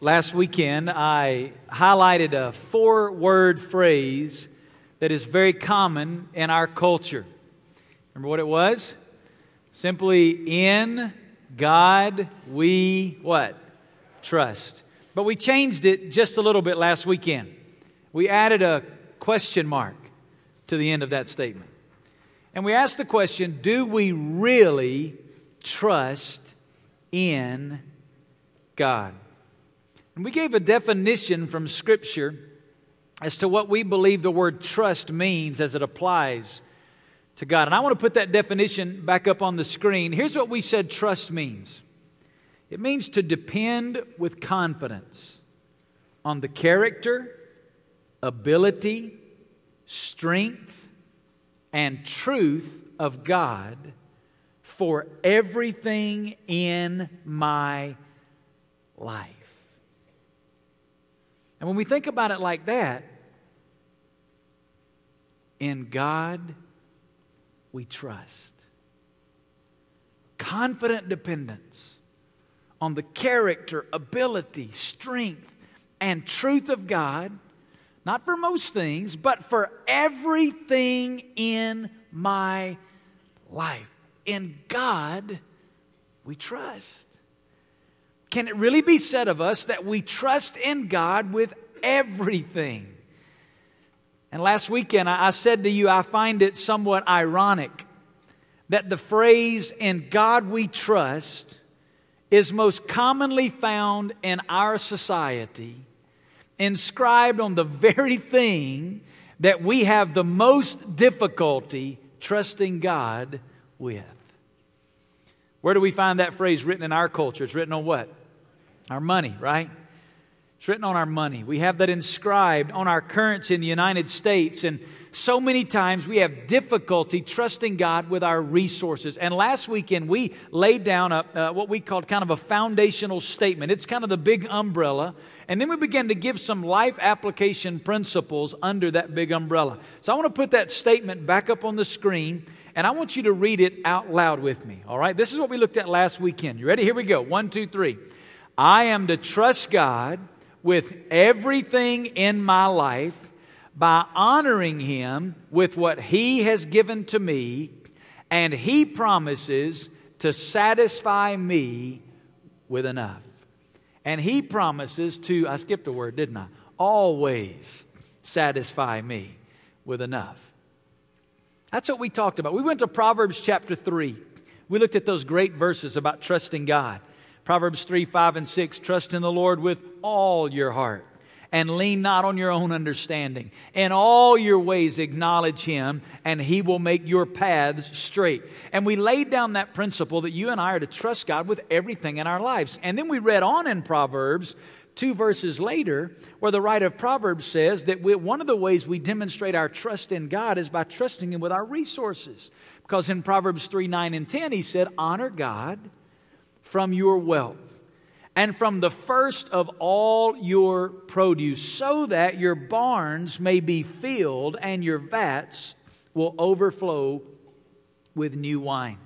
last weekend, I highlighted a four word phrase that is very common in our culture. Remember what it was? Simply, in God we what? Trust. But we changed it just a little bit last weekend. We added a question mark to the end of that statement. And we asked the question do we really trust in God? And we gave a definition from Scripture as to what we believe the word trust means as it applies to God. And I want to put that definition back up on the screen. Here's what we said trust means it means to depend with confidence on the character, ability, strength, and truth of God for everything in my life. And when we think about it like that, in God we trust. Confident dependence on the character, ability, strength, and truth of God, not for most things, but for everything in my life. In God we trust. Can it really be said of us that we trust in God with everything? And last weekend, I said to you, I find it somewhat ironic that the phrase, in God we trust, is most commonly found in our society, inscribed on the very thing that we have the most difficulty trusting God with. Where do we find that phrase written in our culture? It's written on what? Our money, right? It's written on our money. We have that inscribed on our currency in the United States. And so many times we have difficulty trusting God with our resources. And last weekend we laid down a, uh, what we called kind of a foundational statement. It's kind of the big umbrella. And then we began to give some life application principles under that big umbrella. So I want to put that statement back up on the screen. And I want you to read it out loud with me. All right? This is what we looked at last weekend. You ready? Here we go. One, two, three. I am to trust God with everything in my life by honoring Him with what He has given to me, and He promises to satisfy me with enough. And He promises to, I skipped a word, didn't I? Always satisfy me with enough. That's what we talked about. We went to Proverbs chapter 3. We looked at those great verses about trusting God. Proverbs 3, 5, and 6 Trust in the Lord with all your heart and lean not on your own understanding. In all your ways acknowledge him, and he will make your paths straight. And we laid down that principle that you and I are to trust God with everything in our lives. And then we read on in Proverbs, two verses later, where the writer of Proverbs says that we, one of the ways we demonstrate our trust in God is by trusting him with our resources. Because in Proverbs 3, 9, and 10, he said, Honor God from your wealth and from the first of all your produce, so that your barns may be filled and your vats will overflow with new wine.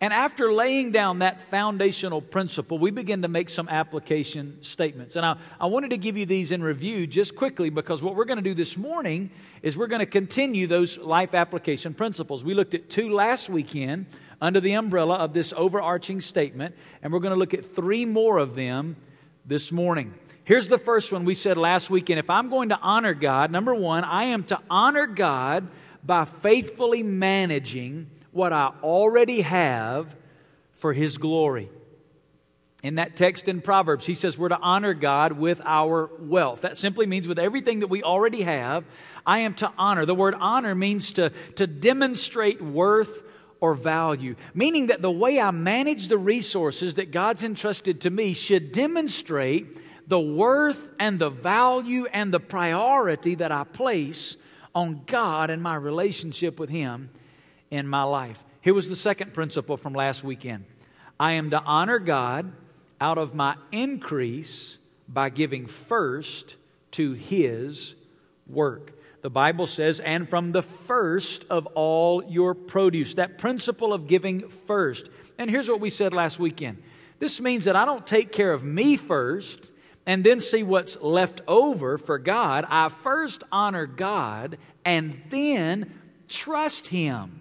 And after laying down that foundational principle, we begin to make some application statements. And I, I wanted to give you these in review just quickly because what we're going to do this morning is we're going to continue those life application principles. We looked at two last weekend under the umbrella of this overarching statement, and we're going to look at three more of them this morning. Here's the first one we said last weekend. If I'm going to honor God, number one, I am to honor God by faithfully managing what I already have for His glory. In that text in Proverbs, he says we're to honor God with our wealth. That simply means with everything that we already have, I am to honor. The word honor means to, to demonstrate worth or value, meaning that the way I manage the resources that God's entrusted to me should demonstrate the worth and the value and the priority that I place on God and my relationship with Him in my life. Here was the second principle from last weekend I am to honor God out of my increase by giving first to His work the Bible says, and from the first of all your produce. That principle of giving first. And here's what we said last weekend this means that I don't take care of me first and then see what's left over for God, I first honor God and then trust Him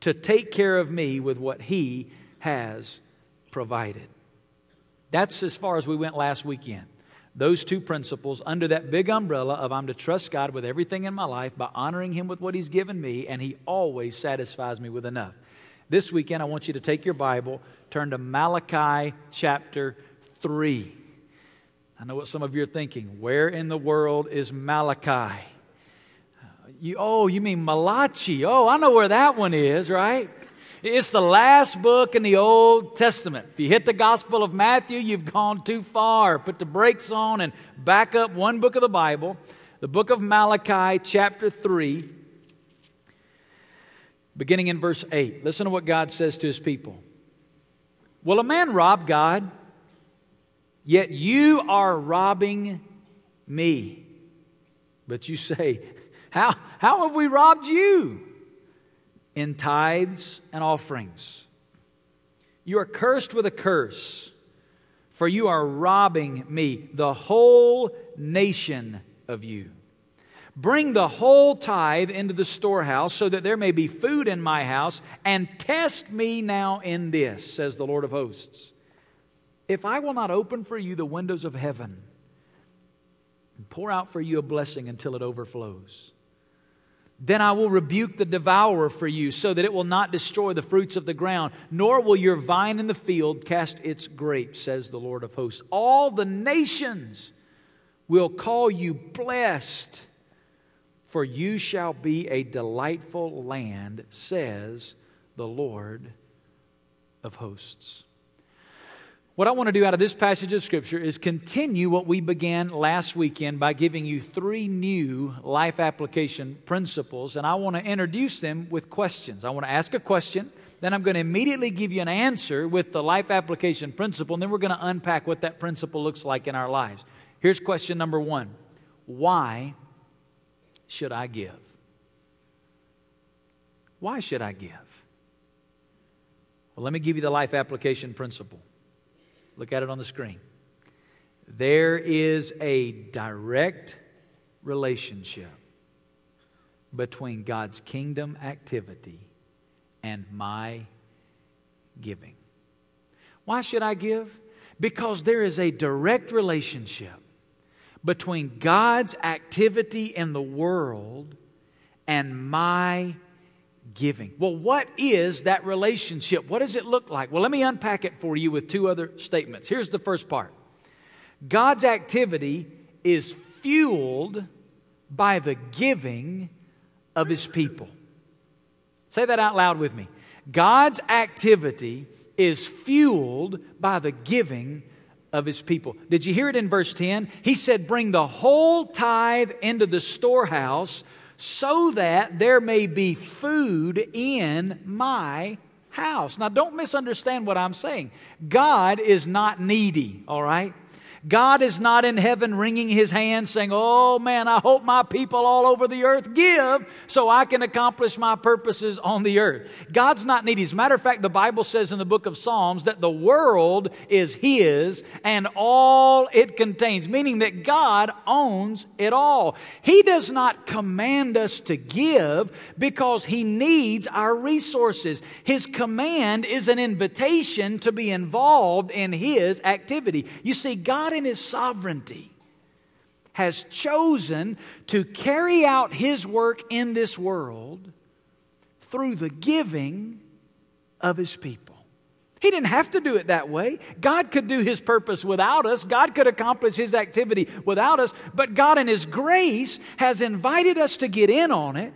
to take care of me with what He has provided. That's as far as we went last weekend. Those two principles under that big umbrella of I'm to trust God with everything in my life by honoring Him with what He's given me, and He always satisfies me with enough. This weekend, I want you to take your Bible, turn to Malachi chapter 3. I know what some of you are thinking. Where in the world is Malachi? You, oh, you mean Malachi? Oh, I know where that one is, right? It's the last book in the Old Testament. If you hit the Gospel of Matthew, you've gone too far. Put the brakes on and back up one book of the Bible, the book of Malachi, chapter 3, beginning in verse 8. Listen to what God says to his people. Will a man rob God? Yet you are robbing me. But you say, How, how have we robbed you? In tithes and offerings. You are cursed with a curse, for you are robbing me, the whole nation of you. Bring the whole tithe into the storehouse, so that there may be food in my house, and test me now in this, says the Lord of hosts. If I will not open for you the windows of heaven and pour out for you a blessing until it overflows, then I will rebuke the devourer for you, so that it will not destroy the fruits of the ground, nor will your vine in the field cast its grapes, says the Lord of hosts. All the nations will call you blessed, for you shall be a delightful land, says the Lord of hosts. What I want to do out of this passage of Scripture is continue what we began last weekend by giving you three new life application principles, and I want to introduce them with questions. I want to ask a question, then I'm going to immediately give you an answer with the life application principle, and then we're going to unpack what that principle looks like in our lives. Here's question number one Why should I give? Why should I give? Well, let me give you the life application principle. Look at it on the screen. There is a direct relationship between God's kingdom activity and my giving. Why should I give? Because there is a direct relationship between God's activity in the world and my giving. Well, what is that relationship? What does it look like? Well, let me unpack it for you with two other statements. Here's the first part God's activity is fueled by the giving of his people. Say that out loud with me. God's activity is fueled by the giving of his people. Did you hear it in verse 10? He said, Bring the whole tithe into the storehouse so that there may be food in my house. Now, don't misunderstand what I'm saying. God is not needy, all right? God is not in heaven wringing his hands saying, Oh man, I hope my people all over the earth give so I can accomplish my purposes on the earth. God's not needy. As a matter of fact, the Bible says in the book of Psalms that the world is his and all it contains, meaning that God owns it all. He does not command us to give because he needs our resources. His command is an invitation to be involved in his activity. You see, God God in His sovereignty has chosen to carry out His work in this world through the giving of His people. He didn't have to do it that way. God could do His purpose without us. God could accomplish His activity without us. But God, in His grace, has invited us to get in on it.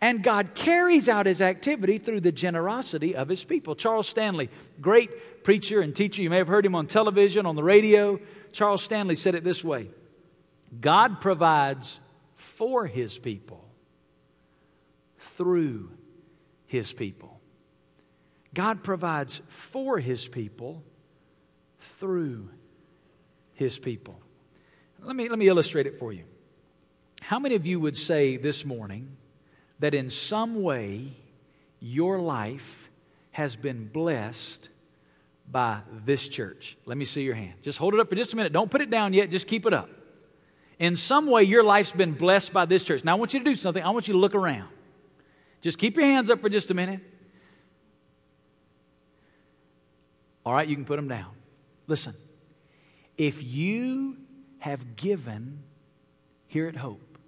And God carries out His activity through the generosity of His people. Charles Stanley, great preacher and teacher. You may have heard him on television, on the radio. Charles Stanley said it this way God provides for his people through his people. God provides for his people through his people. Let me, let me illustrate it for you. How many of you would say this morning that in some way your life has been blessed by this church? Let me see your hand. Just hold it up for just a minute. Don't put it down yet. Just keep it up. In some way, your life's been blessed by this church. Now, I want you to do something. I want you to look around. Just keep your hands up for just a minute. All right, you can put them down. Listen, if you have given here at Hope,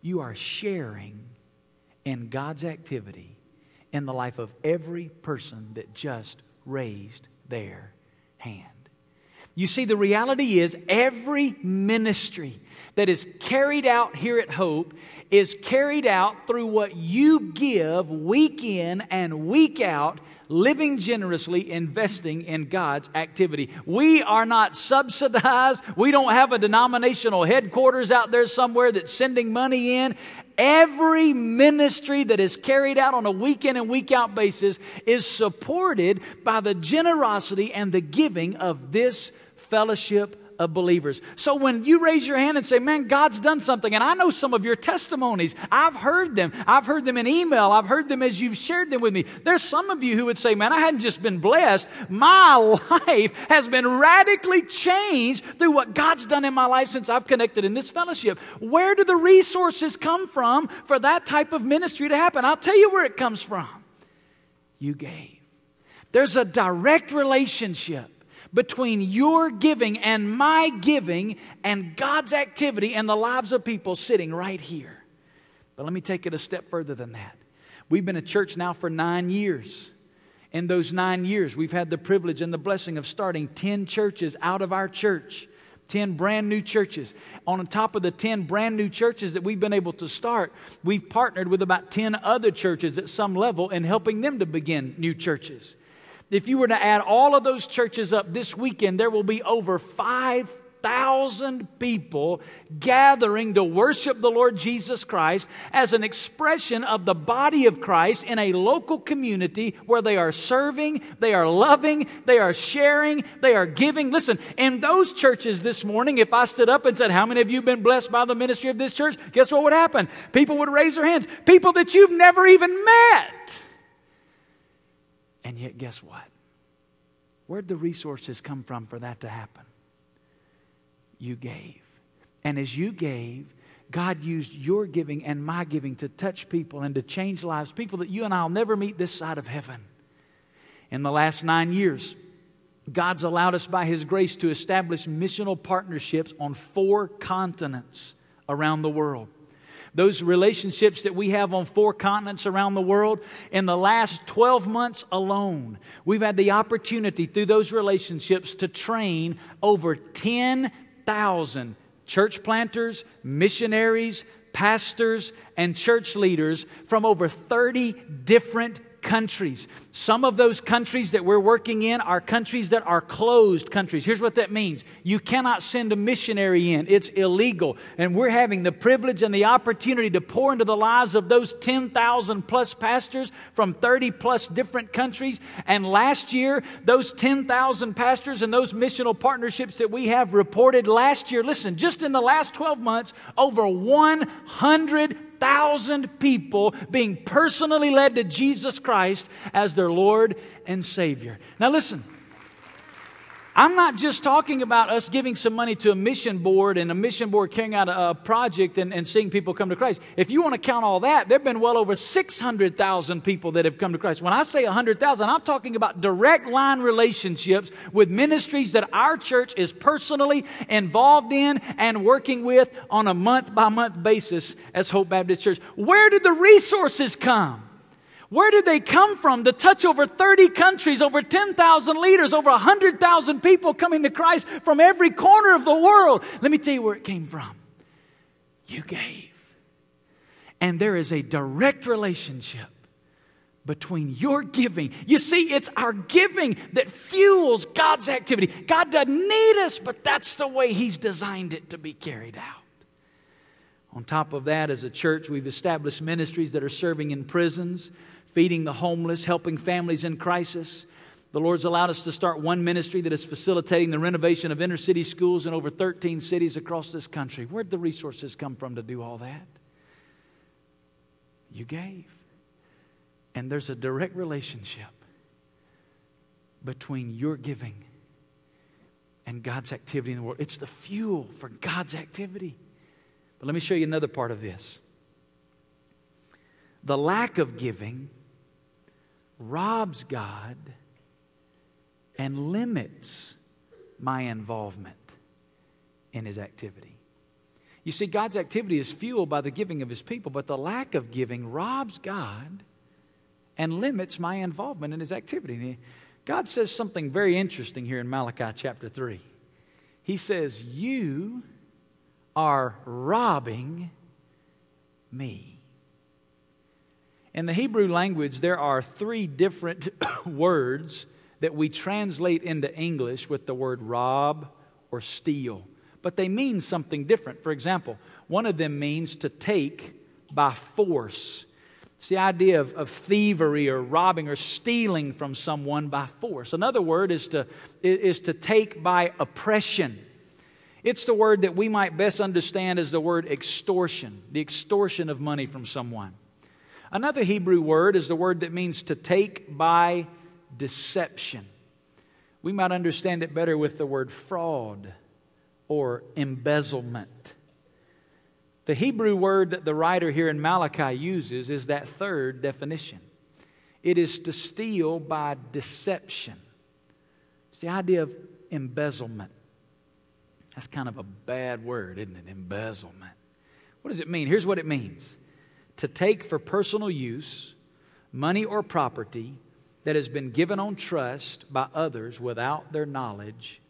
you are sharing in God's activity in the life of every person that just raised their hand. You see, the reality is every ministry that is carried out here at Hope is carried out through what you give week in and week out living generously, investing in God's activity. We are not subsidized. We don't have a denominational headquarters out there somewhere that's sending money in. Every ministry that is carried out on a week in and week out basis is supported by the generosity and the giving of this fellowship of believers. So when you raise your hand and say, Man, God's done something, and I know some of your testimonies, I've heard them. I've heard them in email, I've heard them as you've shared them with me. There's some of you who would say, Man, I hadn't just been blessed, my life has been radically changed through what God's done in my life since I've connected in this fellowship. Where do the resources come from for that type of ministry to happen? I'll tell you where it comes from. You gave. There's a direct relationship between your giving and my giving and God's activity and the lives of people sitting right here. But let me take it a step further than that. We've been a church now for nine years. In those nine years, we've had the privilege and the blessing of starting 10 churches out of our church. 10 brand new churches. On top of the 10 brand new churches that we've been able to start, we've partnered with about 10 other churches at some level in helping them to begin new churches. If you were to add all of those churches up this weekend, there will be over 5,000 people gathering to worship the Lord Jesus Christ as an expression of the body of Christ in a local community where they are serving, they are loving, they are sharing, they are giving. Listen, in those churches this morning, if I stood up and said, How many of you have been blessed by the ministry of this church? Guess what would happen? People would raise their hands. People that you've never even met. And yet, guess what? Where'd the resources come from for that to happen? You gave. And as you gave, God used your giving and my giving to touch people and to change lives, people that you and I will never meet this side of heaven. In the last nine years, God's allowed us by His grace to establish missional partnerships on four continents around the world those relationships that we have on four continents around the world, in the last 12 months alone, we've had the opportunity through those relationships to train over 10,000 church planters, missionaries, pastors, and church leaders from over 30 different countries. Some of those countries that we're working in are countries that are closed countries. Here's what that means you cannot send a missionary in, it's illegal. And we're having the privilege and the opportunity to pour into the lives of those 10,000 plus pastors from 30 plus different countries. And last year, those 10,000 pastors and those missional partnerships that we have reported last year, listen, just in the last 12 months, over 100 thousand people being personally led to Jesus Christ as their Lord and Savior. Now, listen. I'm not just talking about us giving some money to a mission board and a mission board carrying out a, a project and, and, seeing people come to Christ. If you want to count all that, there have been well over 600,000 people that have come to Christ. When I say 100,000, I'm talking about direct line relationships with ministries that our church is personally involved in and working with on a month by month basis as Hope Baptist Church. Where did the resources come? Where did they come from to touch over 30 countries, over 10,000 leaders, over 100,000 people coming to Christ from every corner of the world? Let me tell you where it came from. You gave. And there is a direct relationship between your giving. You see, it's our giving that fuels God's activity. God doesn't need us, but that's the way He's designed it to be carried out. On top of that, as a church, we've established ministries that are serving in prisons, feeding the homeless, helping families in crisis. The Lord's allowed us to start one ministry that is facilitating the renovation of inner city schools in over 13 cities across this country. Where'd the resources come from to do all that? You gave. And there's a direct relationship between your giving and God's activity in the world. It's the fuel for God's activity. But let me show you another part of this. The lack of giving robs God and limits my involvement in His activity. You see, God's activity is fueled by the giving of His people, but the lack of giving robs God and limits my involvement in His activity. God says something very interesting here in Malachi chapter 3. He says, You are robbing me. In the Hebrew language, there are three different words that we translate into English with the word rob or steal, but they mean something different. For example, one of them means to take by force. It's the idea of, of thievery or robbing or stealing from someone by force. Another word is to, is to take by oppression. It's the word that we might best understand as the word extortion, the extortion of money from someone. Another Hebrew word is the word that means to take by deception. We might understand it better with the word fraud or embezzlement. The Hebrew word that the writer here in Malachi uses is that third definition it is to steal by deception. It's the idea of embezzlement. That's kind of a bad word, isn't it? Embezzlement. What does it mean? Here's what it means to take for personal use money or property that has been given on trust by others without their knowledge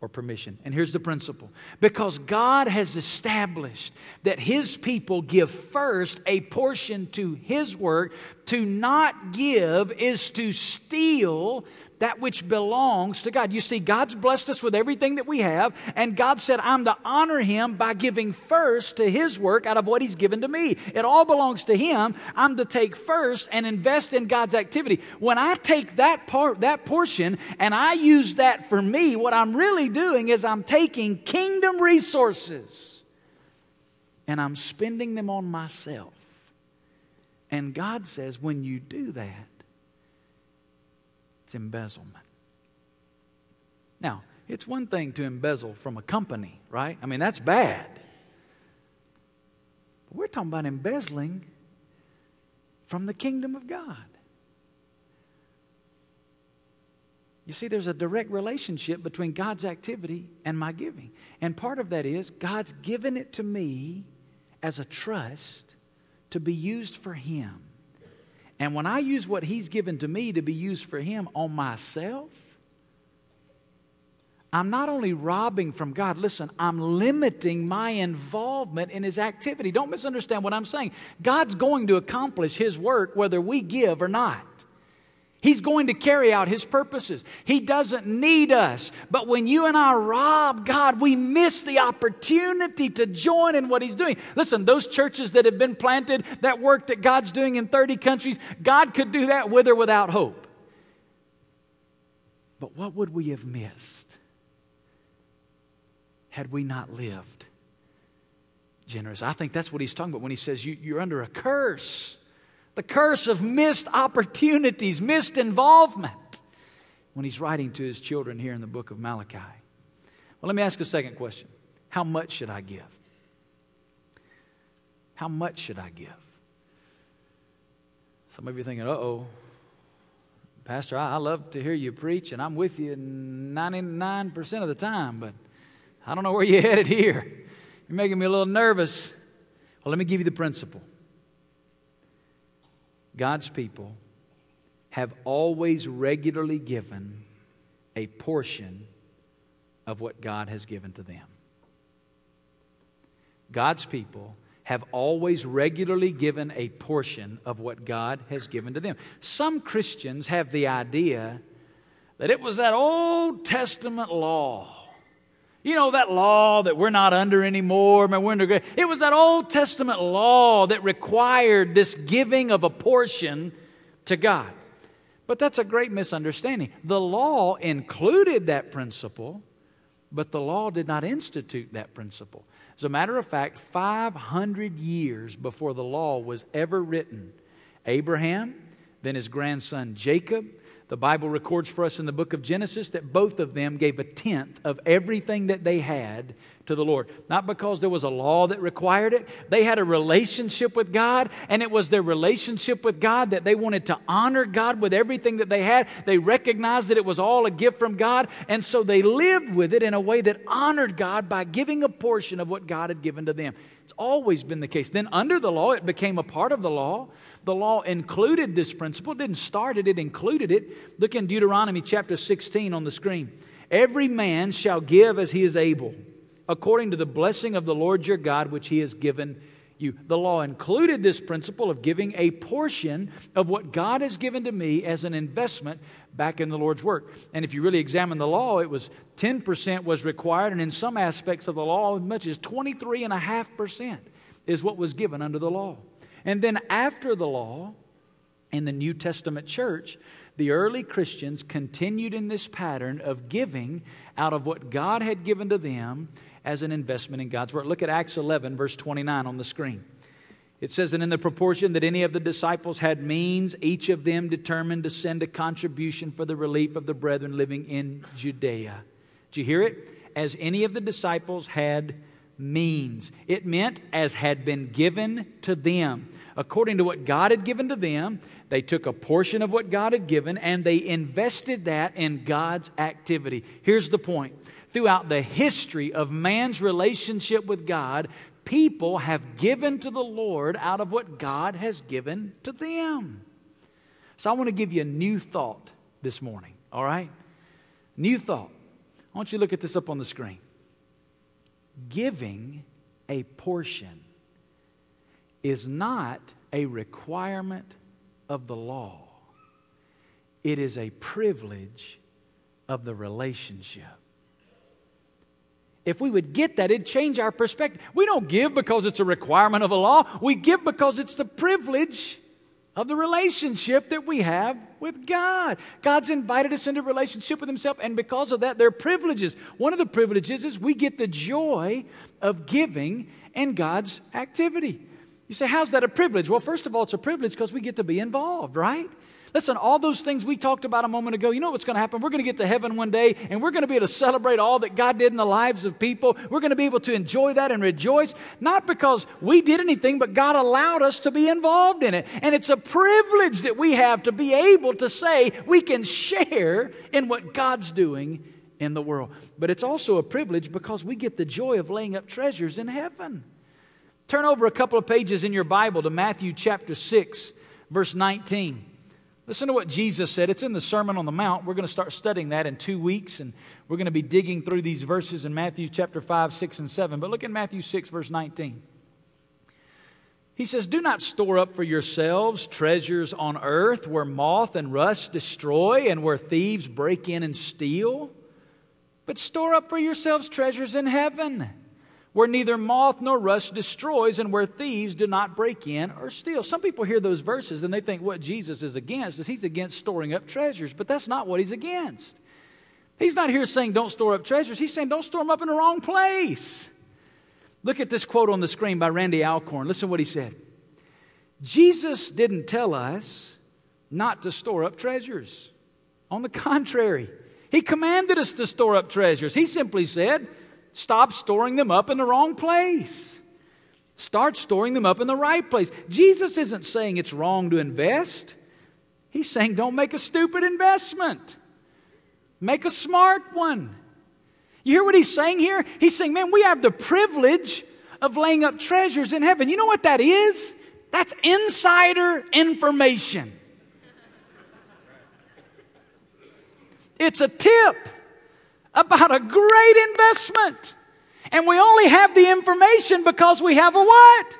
or permission. And here's the principle because God has established that His people give first a portion to His work, to not give is to steal that which belongs to God. You see, God's blessed us with everything that we have, and God said, I'm to honor Him by giving first to His work out of what He's given to me. It all belongs to Him. I'm to take first and invest in God's activity. When I take that part, that portion, and I use that for me, what I'm really doing is I'm taking kingdom resources and I'm spending them on myself. And God says, when you do that, it's embezzlement. Now, it's one thing to embezzle from a company, right? I mean, that's bad. But we're talking about embezzling from the kingdom of God. You see, there's a direct relationship between God's activity and my giving. And part of that is God's given it to me as a trust to be used for Him. And when I use what He's given to me to be used for Him on myself, I'm not only robbing from God, listen, I'm limiting my involvement in His activity. Don't misunderstand what I'm saying. God's going to accomplish His work whether we give or not. He's going to carry out His purposes. He doesn't need us. But when you and I rob God, we miss the opportunity to join in what He's doing. Listen, those churches that have been planted, that work that God's doing in 30 countries, God could do that with or without hope. But what would we have missed had we not lived generous? I think that's what He's talking about when He says you, you're under a curse the curse of missed opportunities, missed involvement, when he's writing to his children here in the book of Malachi. Well, let me ask a second question How much should I give? How much should I give? Some of you are thinking, uh oh, Pastor, I, love to hear you preach, and I'm with you 99% of the time, but I don't know where you're headed here. You're making me a little nervous. Well, let me give you the principle. God's people have always regularly given a portion of what God has given to them. God's people have always regularly given a portion of what God has given to them. Some Christians have the idea that it was that Old Testament law you know, that law that we're not under anymore. We're under, it was that Old Testament law that required this giving of a portion to God. But that's a great misunderstanding. The law included that principle, but the law did not institute that principle. As a matter of fact, 500 years before the law was ever written, Abraham, then his grandson Jacob, The Bible records for us in the book of Genesis that both of them gave a tenth of everything that they had to the Lord. Not because there was a law that required it, they had a relationship with God, and it was their relationship with God that they wanted to honor God with everything that they had. They recognized that it was all a gift from God, and so they lived with it in a way that honored God by giving a portion of what God had given to them. It's always been the case. Then, under the law, it became a part of the law the law included this principle. It didn't start it, it included it. Look in Deuteronomy chapter 16 on the screen. Every man shall give as he is able, according to the blessing of the Lord your God, which he has given you. The law included this principle of giving a portion of what God has given to me as an investment back in the Lord's work. And if you really examine the law, it was 10% was required, and in some aspects of the law, as much as 23.5% is what was given under the law. And then after the law, in the New Testament church, the early Christians continued in this pattern of giving out of what God had given to them as an investment in God's Word. Look at Acts 11, verse 29 on the screen. It says, And in the proportion that any of the disciples had means, each of them determined to send a contribution for the relief of the brethren living in Judea. Did you hear it? As any of the disciples had means. It meant as had been given to them according to what God had given to them. They took a portion of what God had given and they invested that in God's activity. Here's the point throughout the history of man's relationship with God, people have given to the Lord out of what God has given to them. So I want to give you a new thought this morning, all right? New thought. I want you to look at this up on the screen. Giving a portion is not a requirement of the law, it is a privilege of the relationship. If we would get that, it'd change our perspective. We don't give because it's a requirement of the law, we give because it's the privilege of the relationship that we have with God. God's invited us into relationship with Himself, and because of that, there are privileges. One of the privileges is we get the joy of giving in God's activity. You say, how's that a privilege? Well, first of all, it's a privilege because we get to be involved, right? Listen, all those things we talked about a moment ago, you know what's going to happen? We're going to get to heaven one day and we're going to be able to celebrate all that God did in the lives of people. We're going to be able to enjoy that and rejoice, not because we did anything, but God allowed us to be involved in it. And it's a privilege that we have to be able to say we can share in what God's doing in the world. But it's also a privilege because we get the joy of laying up treasures in heaven. Turn over a couple of pages in your Bible to Matthew chapter 6, verse 19. Listen to what Jesus said. It's in the Sermon on the Mount. We're going to start studying that in two weeks, and we're going to be digging through these verses in Matthew chapter 5, 6, and 7. But look in Matthew 6, verse 19. He says, Do not store up for yourselves treasures on earth where moth and rust destroy and where thieves break in and steal, but store up for yourselves treasures in heaven where neither moth nor rust destroys and where thieves do not break in or steal. Some people hear those verses and they think what Jesus is against is he's against storing up treasures, but that's not what he's against. He's not here saying don't store up treasures, he's saying don't store them up in the wrong place. Look at this quote on the screen by Randy Alcorn. Listen what he said. Jesus didn't tell us not to store up treasures. On the contrary, he commanded us to store up treasures. He simply said, Stop storing them up in the wrong place. Start storing them up in the right place. Jesus isn't saying it's wrong to invest. He's saying don't make a stupid investment. Make a smart one. You hear what he's saying here? He's saying, man, we have the privilege of laying up treasures in heaven. You know what that is? That's insider information. It's a tip about a great investment. And we only have the information because we have a what?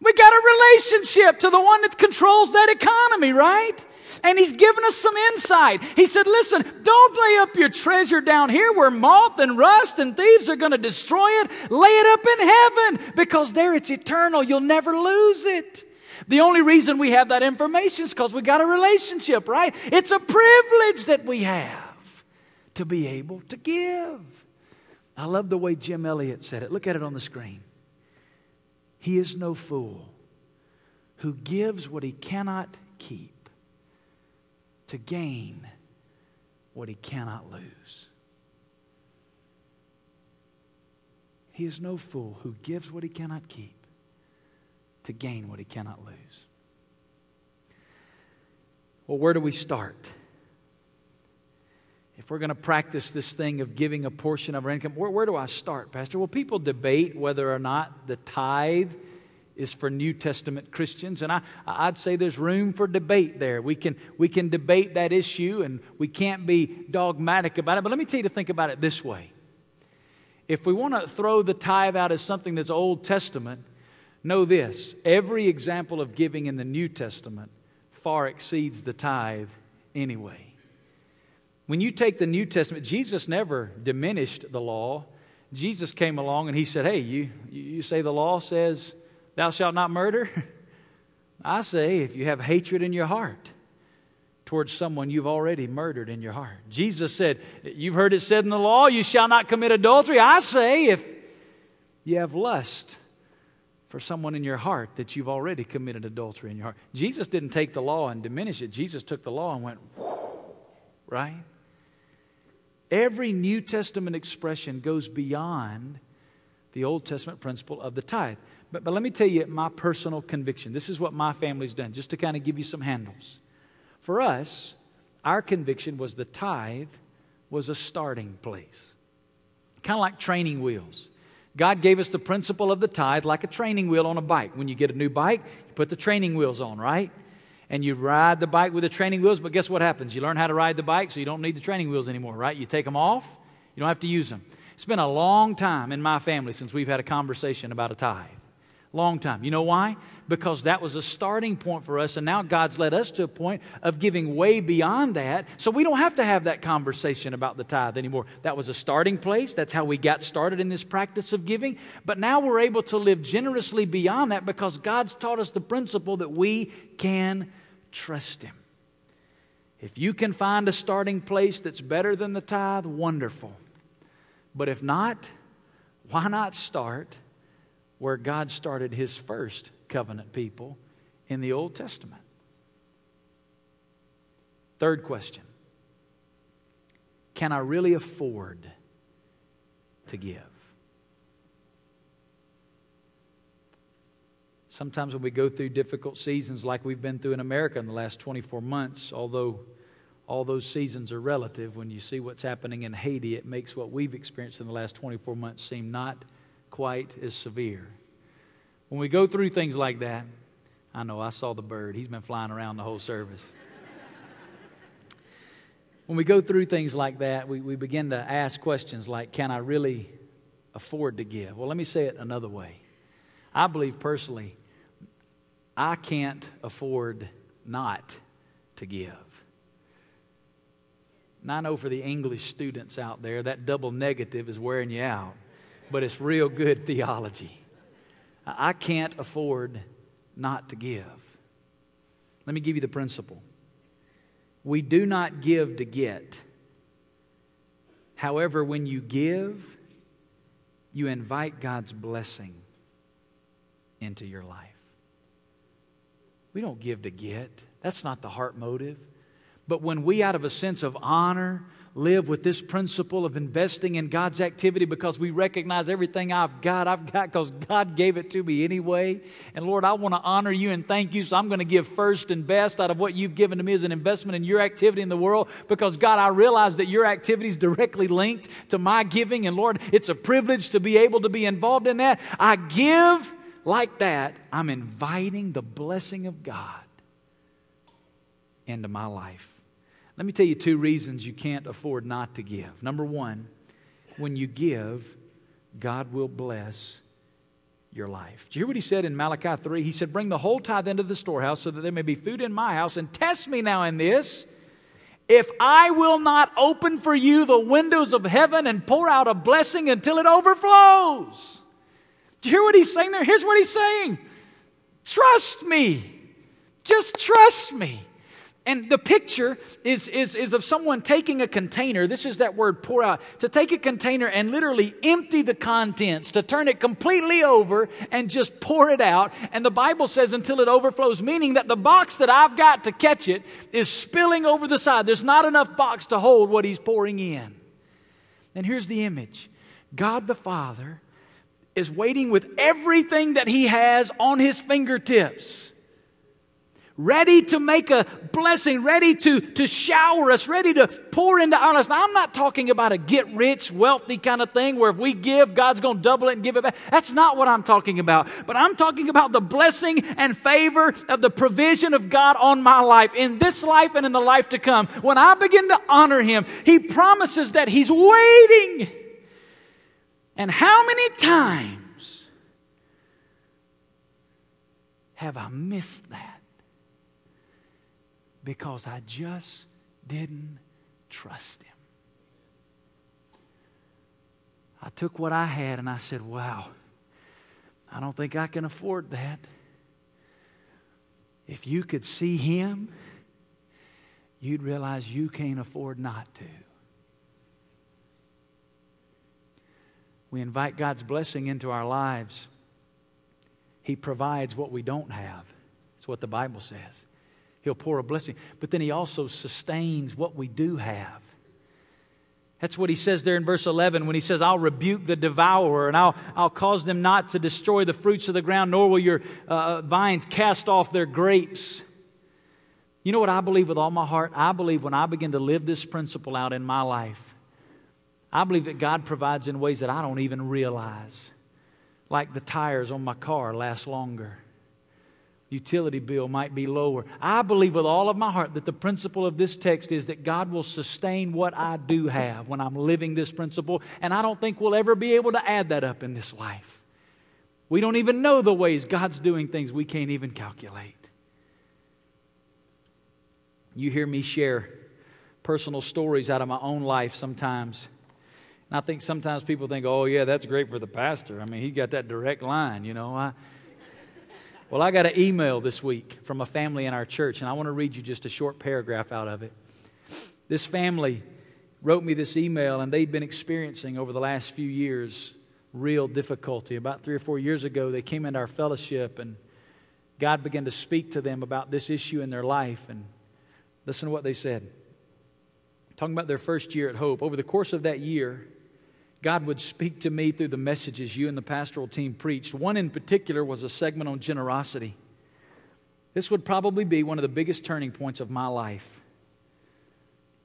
We got a relationship to the one that controls that economy, right? And he's given us some insight. He said, Listen, don't lay up your treasure down here where moth and rust and thieves are going to destroy it. Lay it up in heaven because there it's eternal. You'll never lose it. The only reason we have that information is because we got a relationship, right? It's a privilege that we have to be able to give. I love the way Jim Elliot said it. Look at it on the screen. He is no fool who gives what he cannot keep to gain what he cannot lose. He is no fool who gives what he cannot keep to gain what he cannot lose. Well, where do we start? If we're going to practice this thing of giving a portion of our income, where, where do I start, Pastor? Well, people debate whether or not the tithe is for New Testament Christians, and I, I'd say there's room for debate there. We can, we can debate that issue, and we can't be dogmatic about it. But let me tell you to think about it this way. If we want to throw the tithe out as something that's Old Testament, know this every example of giving in the New Testament far exceeds the tithe anyway. When you take the New Testament, Jesus never diminished the law. Jesus came along and he said, Hey, you, you say the law says Thou shalt not murder? I say, if you have hatred in your heart towards someone you've already murdered in your heart. Jesus said, You've heard it said in the law, you shall not commit adultery. I say, if you have lust for someone in your heart that you've already committed adultery in your heart. Jesus didn't take the law and diminish it. Jesus took the law and went, right? Every New Testament expression goes beyond the Old Testament principle of the tithe. But, but let me tell you my personal conviction. This is what my family's done, just to kind of give you some handles. For us, our conviction was the tithe was a starting place, kind of like training wheels. God gave us the principle of the tithe like a training wheel on a bike. When you get a new bike, you put the training wheels on, right? And you ride the bike with the training wheels, but guess what happens? You learn how to ride the bike, so you don't need the training wheels anymore, right? You take them off, you don't have to use them. It's been a long time in my family since we've had a conversation about a tithe. Long time. You know why? Because that was a starting point for us, and now God's led us to a point of giving way beyond that. So we don't have to have that conversation about the tithe anymore. That was a starting place. That's how we got started in this practice of giving. But now we're able to live generously beyond that because God's taught us the principle that we can trust Him. If you can find a starting place that's better than the tithe, wonderful. But if not, why not start? Where God started his first covenant people in the Old Testament. Third question Can I really afford to give? Sometimes when we go through difficult seasons like we've been through in America in the last 24 months, although all those seasons are relative, when you see what's happening in Haiti, it makes what we've experienced in the last 24 months seem not quite as severe. When we go through things like that, I know I saw the bird. He's been flying around the whole service. when we go through things like that, we, we begin to ask questions like, can I really afford to give? Well, let me say it another way. I believe personally, I can't afford not to give. And I know for the English students out there, that double negative is wearing you out but it's real good theology. I can't afford not to give. Let me give you the principle. We do not give to get. However, when you give, you invite God's blessing into your life. We don't give to get, that's not the heart motive. But when we, out of a sense of honor, live with this principle of investing in God's activity because we recognize everything I've got, I've got because God gave it to me anyway. And Lord, I want to honor you and thank you, so I'm going to give first and best out of what you've given to me as an investment in your activity in the world because, God, I realize that your activity is directly linked to my giving. And Lord, it's a privilege to be able to be involved in that. I give like that. I'm inviting the blessing of God into my life. Let me tell you two reasons you can't afford not to give. Number one, when you give, God will bless your life. Do you hear what he said in Malachi 3? He said, Bring the whole tithe into the storehouse so that there may be food in my house, and test me now in this. If I will not open for you the windows of heaven and pour out a blessing until it overflows. Do you hear what he's saying there? Here's what he's saying Trust me. Just trust me. And the picture is, is, is of someone taking a container. This is that word pour out. To take a container and literally empty the contents, to turn it completely over and just pour it out. And the Bible says until it overflows, meaning that the box that I've got to catch it is spilling over the side. There's not enough box to hold what he's pouring in. And here's the image God the Father is waiting with everything that he has on his fingertips ready to make a blessing, ready to, to shower us, ready to pour into lives. Now, I'm not talking about a get rich, wealthy kind of thing where if we give, God's going to double it and give it back. That's not what I'm talking about. But I'm talking about the blessing and favor of the provision of God on my life, in this life and in the life to come. When I begin to honor Him, He promises that He's waiting. And how many times have I missed that? Because I just didn't trust him. I took what I had and I said, Wow, I don't think I can afford that. If you could see him, you'd realize you can't afford not to. We invite God's blessing into our lives. He provides what we don't have. That's what the Bible says. He'll pour a blessing. But then He also sustains what we do have. That's what he says there in verse 11 when he says, I'll rebuke the devourer and I'll, I'll cause them not to destroy the fruits of the ground, nor will your uh, vines cast off their grapes. You know what I believe with all my heart? I believe when I begin to live this principle out in my life, I believe that God provides in ways that I don't even realize. Like the tires on my car last longer utility bill might be lower. I believe with all of my heart that the principle of this text is that God will sustain what I do have when I'm living this principle, and I don't think we'll ever be able to add that up in this life. We don't even know the ways God's doing things we can't even calculate. You hear me share personal stories out of my own life sometimes. And I think sometimes people think, oh, yeah, that's great for the pastor. I mean, he got that direct line, you know. I, well, I got an email this week from a family in our church, and I want to read you just a short paragraph out of it. This family wrote me this email, and they'd been experiencing over the last few years real difficulty. About three or four years ago, they came into our fellowship, and God began to speak to them about this issue in their life. And listen to what they said. Talking about their first year at Hope. Over the course of that year, God would speak to me through the messages you and the pastoral team preached. One in particular was a segment on generosity. This would probably be one of the biggest turning points of my life.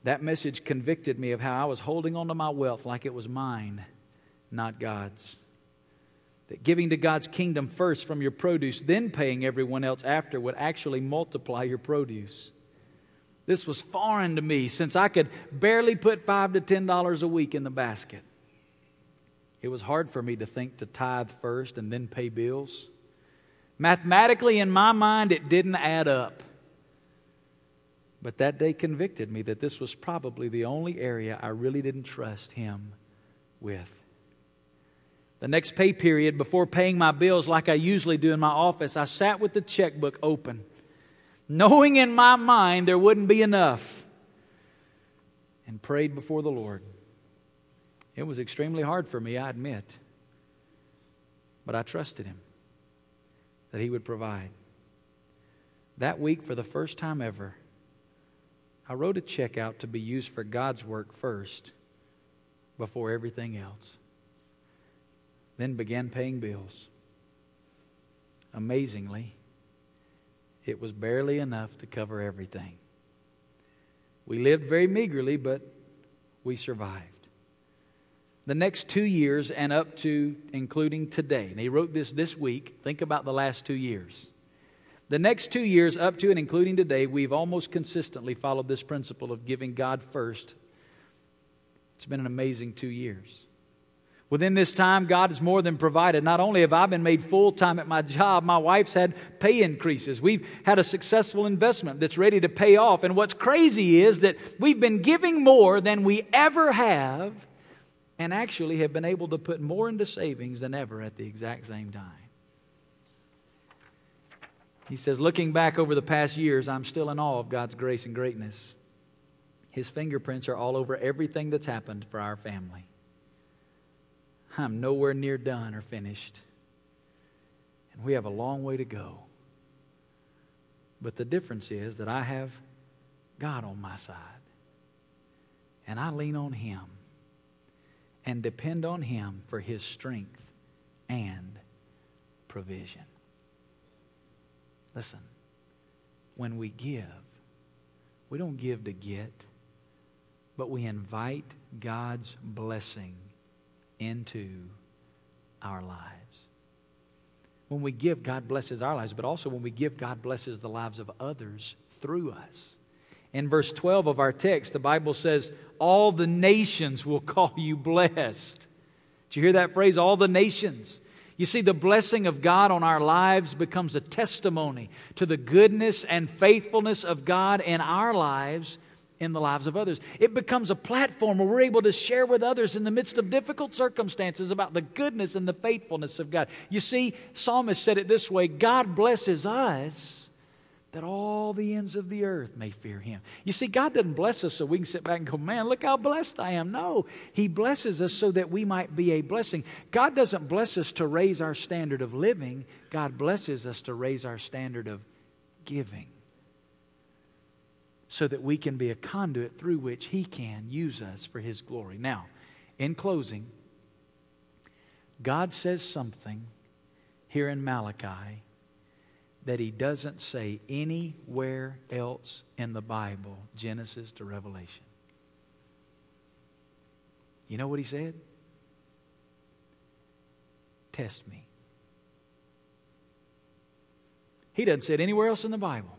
That message convicted me of how I was holding on to my wealth like it was mine, not God's. That giving to God's kingdom first from your produce, then paying everyone else after, would actually multiply your produce. This was foreign to me since I could barely put five to ten dollars a week in the basket. It was hard for me to think to tithe first and then pay bills. Mathematically, in my mind, it didn't add up. But that day convicted me that this was probably the only area I really didn't trust Him with. The next pay period, before paying my bills like I usually do in my office, I sat with the checkbook open, knowing in my mind there wouldn't be enough, and prayed before the Lord. It was extremely hard for me, I admit. But I trusted him that he would provide. That week, for the first time ever, I wrote a check out to be used for God's work first before everything else. Then began paying bills. Amazingly, it was barely enough to cover everything. We lived very meagerly, but we survived the next two years and up to including today. And he wrote this this week. Think about the last two years. The next two years, up to and including today, we've almost consistently followed this principle of giving God first. It's been an amazing two years. Within this time, God has more than provided. Not only have I been made full time at my job, my wife's had pay increases. We've had a successful investment that's ready to pay off. And what's crazy is that we've been giving more than we ever have and actually have been able to put more into savings than ever at the exact same time. He says, Looking back over the past years, I'm still in awe of God's grace and greatness. His fingerprints are all over everything that's happened for our family. I'm nowhere near done or finished. And we have a long way to go. But the difference is that I have God on my side. And I lean on Him and depend on Him for His strength and provision. Listen, when we give, we don't give to get, but we invite God's blessing into our lives. When we give, God blesses our lives, but also when we give, God blesses the lives of others through us. In verse 12 of our text, the Bible says, All the nations will call you blessed. Did you hear that phrase? All the nations. You see, the blessing of God on our lives becomes a testimony to the goodness and faithfulness of God in our lives in the lives of others. It becomes a platform where we're able to share with others in the midst of difficult circumstances about the goodness and the faithfulness of God. You see, Psalmist said it this way God blesses us that all the ends of the earth may fear him. You see, God doesn't bless us so we can sit back and go, man, look how blessed I am. No, He blesses us so that we might be a blessing. God doesn't bless us to raise our standard of living, God blesses us to raise our standard of giving so that we can be a conduit through which He can use us for His glory. Now, in closing, God says something here in Malachi that He doesn't say anywhere else in the Bible, Genesis to Revelation. You know what He said? Test me. He doesn't say it anywhere else in the Bible.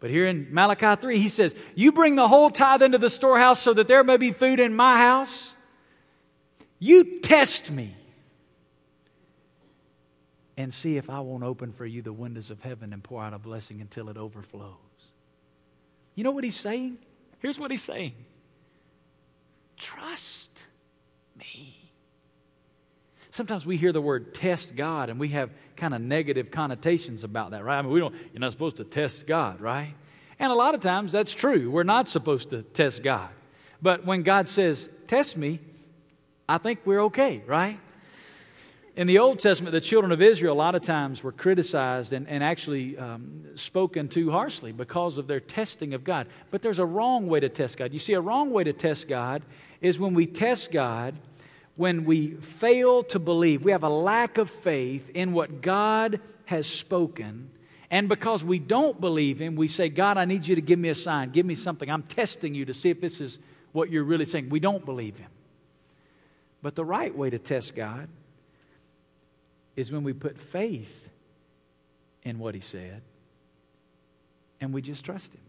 But here in Malachi 3, he says, You bring the whole tithe into the storehouse so that there may be food in my house. You test me and see if I won't open for you the windows of heaven and pour out a blessing until it overflows. You know what he's saying? Here's what he's saying Trust me. Sometimes we hear the word test God and we have kind of negative connotations about that, right? I mean, we don't, you're not supposed to test God, right? And a lot of times that's true. We're not supposed to test God. But when God says, test me, I think we're okay, right? In the Old Testament, the children of Israel a lot of times were criticized and, and actually um, spoken to harshly because of their testing of God. But there's a wrong way to test God. You see, a wrong way to test God is when we test God when we fail to believe, we have a lack of faith in what God has spoken. And because we don't believe Him, we say, God, I need you to give me a sign. Give me something. I'm testing you to see if this is what you're really saying. We don't believe Him. But the right way to test God is when we put faith in what He said and we just trust Him.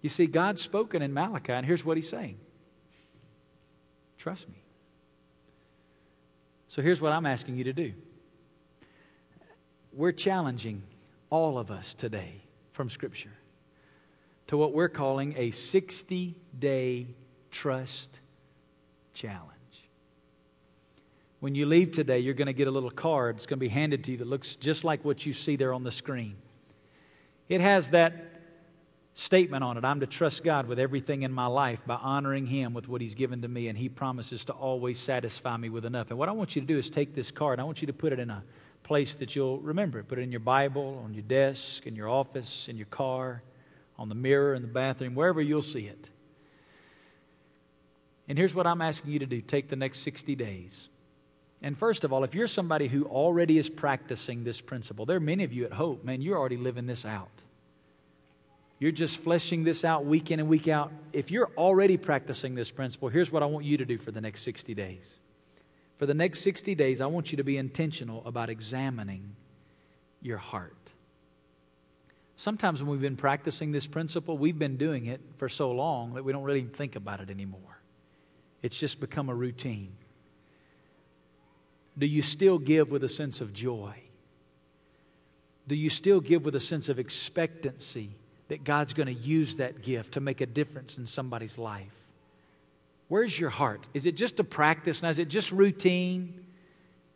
You see, God's spoken in Malachi, and here's what He's saying Trust me. So here's what I'm asking you to do. We're challenging all of us today from Scripture to what we're calling a 60 day trust challenge. When you leave today, you're going to get a little card. It's going to be handed to you that looks just like what you see there on the screen. It has that statement on it. I'm to trust God with everything in my life by honoring Him with what He's given to me, and He promises to always satisfy me with enough. And what I want you to do is take this card, I want you to put it in a place that you'll remember it. Put it in your Bible, on your desk, in your office, in your car, on the mirror, in the bathroom, wherever you'll see it. And here's what I'm asking you to do take the next 60 days. And first of all, if you're somebody who already is practicing this principle, there are many of you at Hope, man, you're already living this out. You're just fleshing this out week in and week out. If you're already practicing this principle, here's what I want you to do for the next 60 days. For the next 60 days, I want you to be intentional about examining your heart. Sometimes when we've been practicing this principle, we've been doing it for so long that we don't really think about it anymore. It's just become a routine. Do you still give with a sense of joy? Do you still give with a sense of expectancy that God's going to use that gift to make a difference in somebody's life? Where's your heart? Is it just a practice? Now, is it just routine?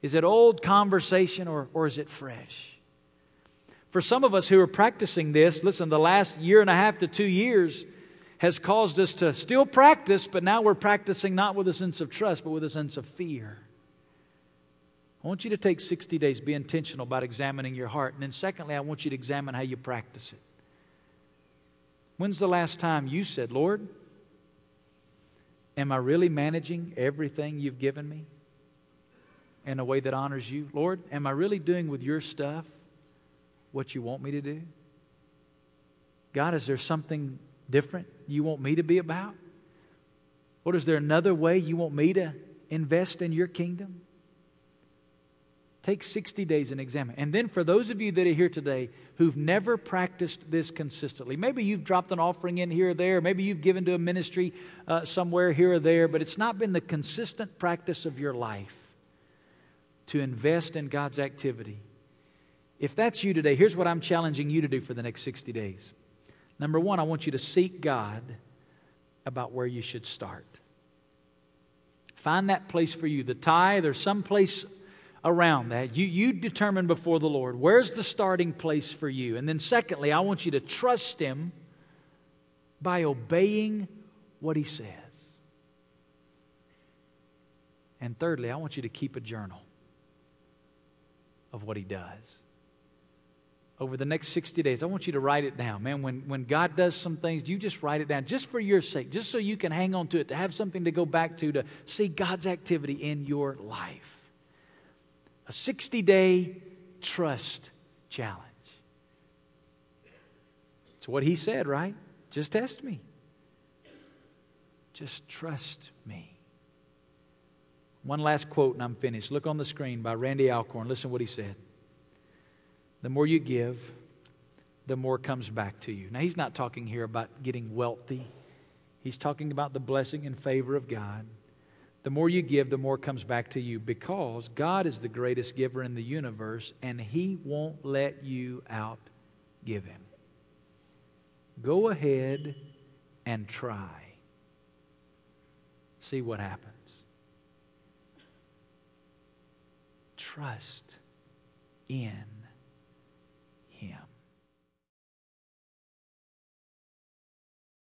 Is it old conversation or, or is it fresh? For some of us who are practicing this, listen, the last year and a half to two years has caused us to still practice, but now we're practicing not with a sense of trust, but with a sense of fear. I want you to take 60 days, be intentional about examining your heart. And then, secondly, I want you to examine how you practice it. When's the last time you said, Lord, am I really managing everything you've given me in a way that honors you? Lord, am I really doing with your stuff what you want me to do? God, is there something different you want me to be about? Or is there another way you want me to invest in your kingdom? Take 60 days and examine. And then for those of you that are here today who've never practiced this consistently, maybe you've dropped an offering in here or there, maybe you've given to a ministry uh, somewhere here or there, but it's not been the consistent practice of your life to invest in God's activity. If that's you today, here's what I'm challenging you to do for the next 60 days. Number one, I want you to seek God about where you should start. Find that place for you, the tithe or some place around that. You, you determine before the Lord where's the starting place for you. And then, secondly, I want you to trust Him by obeying what He says. And thirdly, I want you to keep a journal of what He does over the next 60 days, I want you to write it down. Man, when, when God does some things, you just write it down just for your sake, just so you can hang on to it, to have something to go back to, to see God's activity in your life. A 60 day trust challenge. It's what he said, right? Just test me. Just trust me. One last quote and I'm finished. Look on the screen by Randy Alcorn. Listen what he said. The more you give, the more comes back to you. Now, he's not talking here about getting wealthy, he's talking about the blessing and favor of God. The more you give, the more comes back to you because God is the greatest giver in the universe and He won't let you out give Him. Go ahead and try. See what happens. Trust in.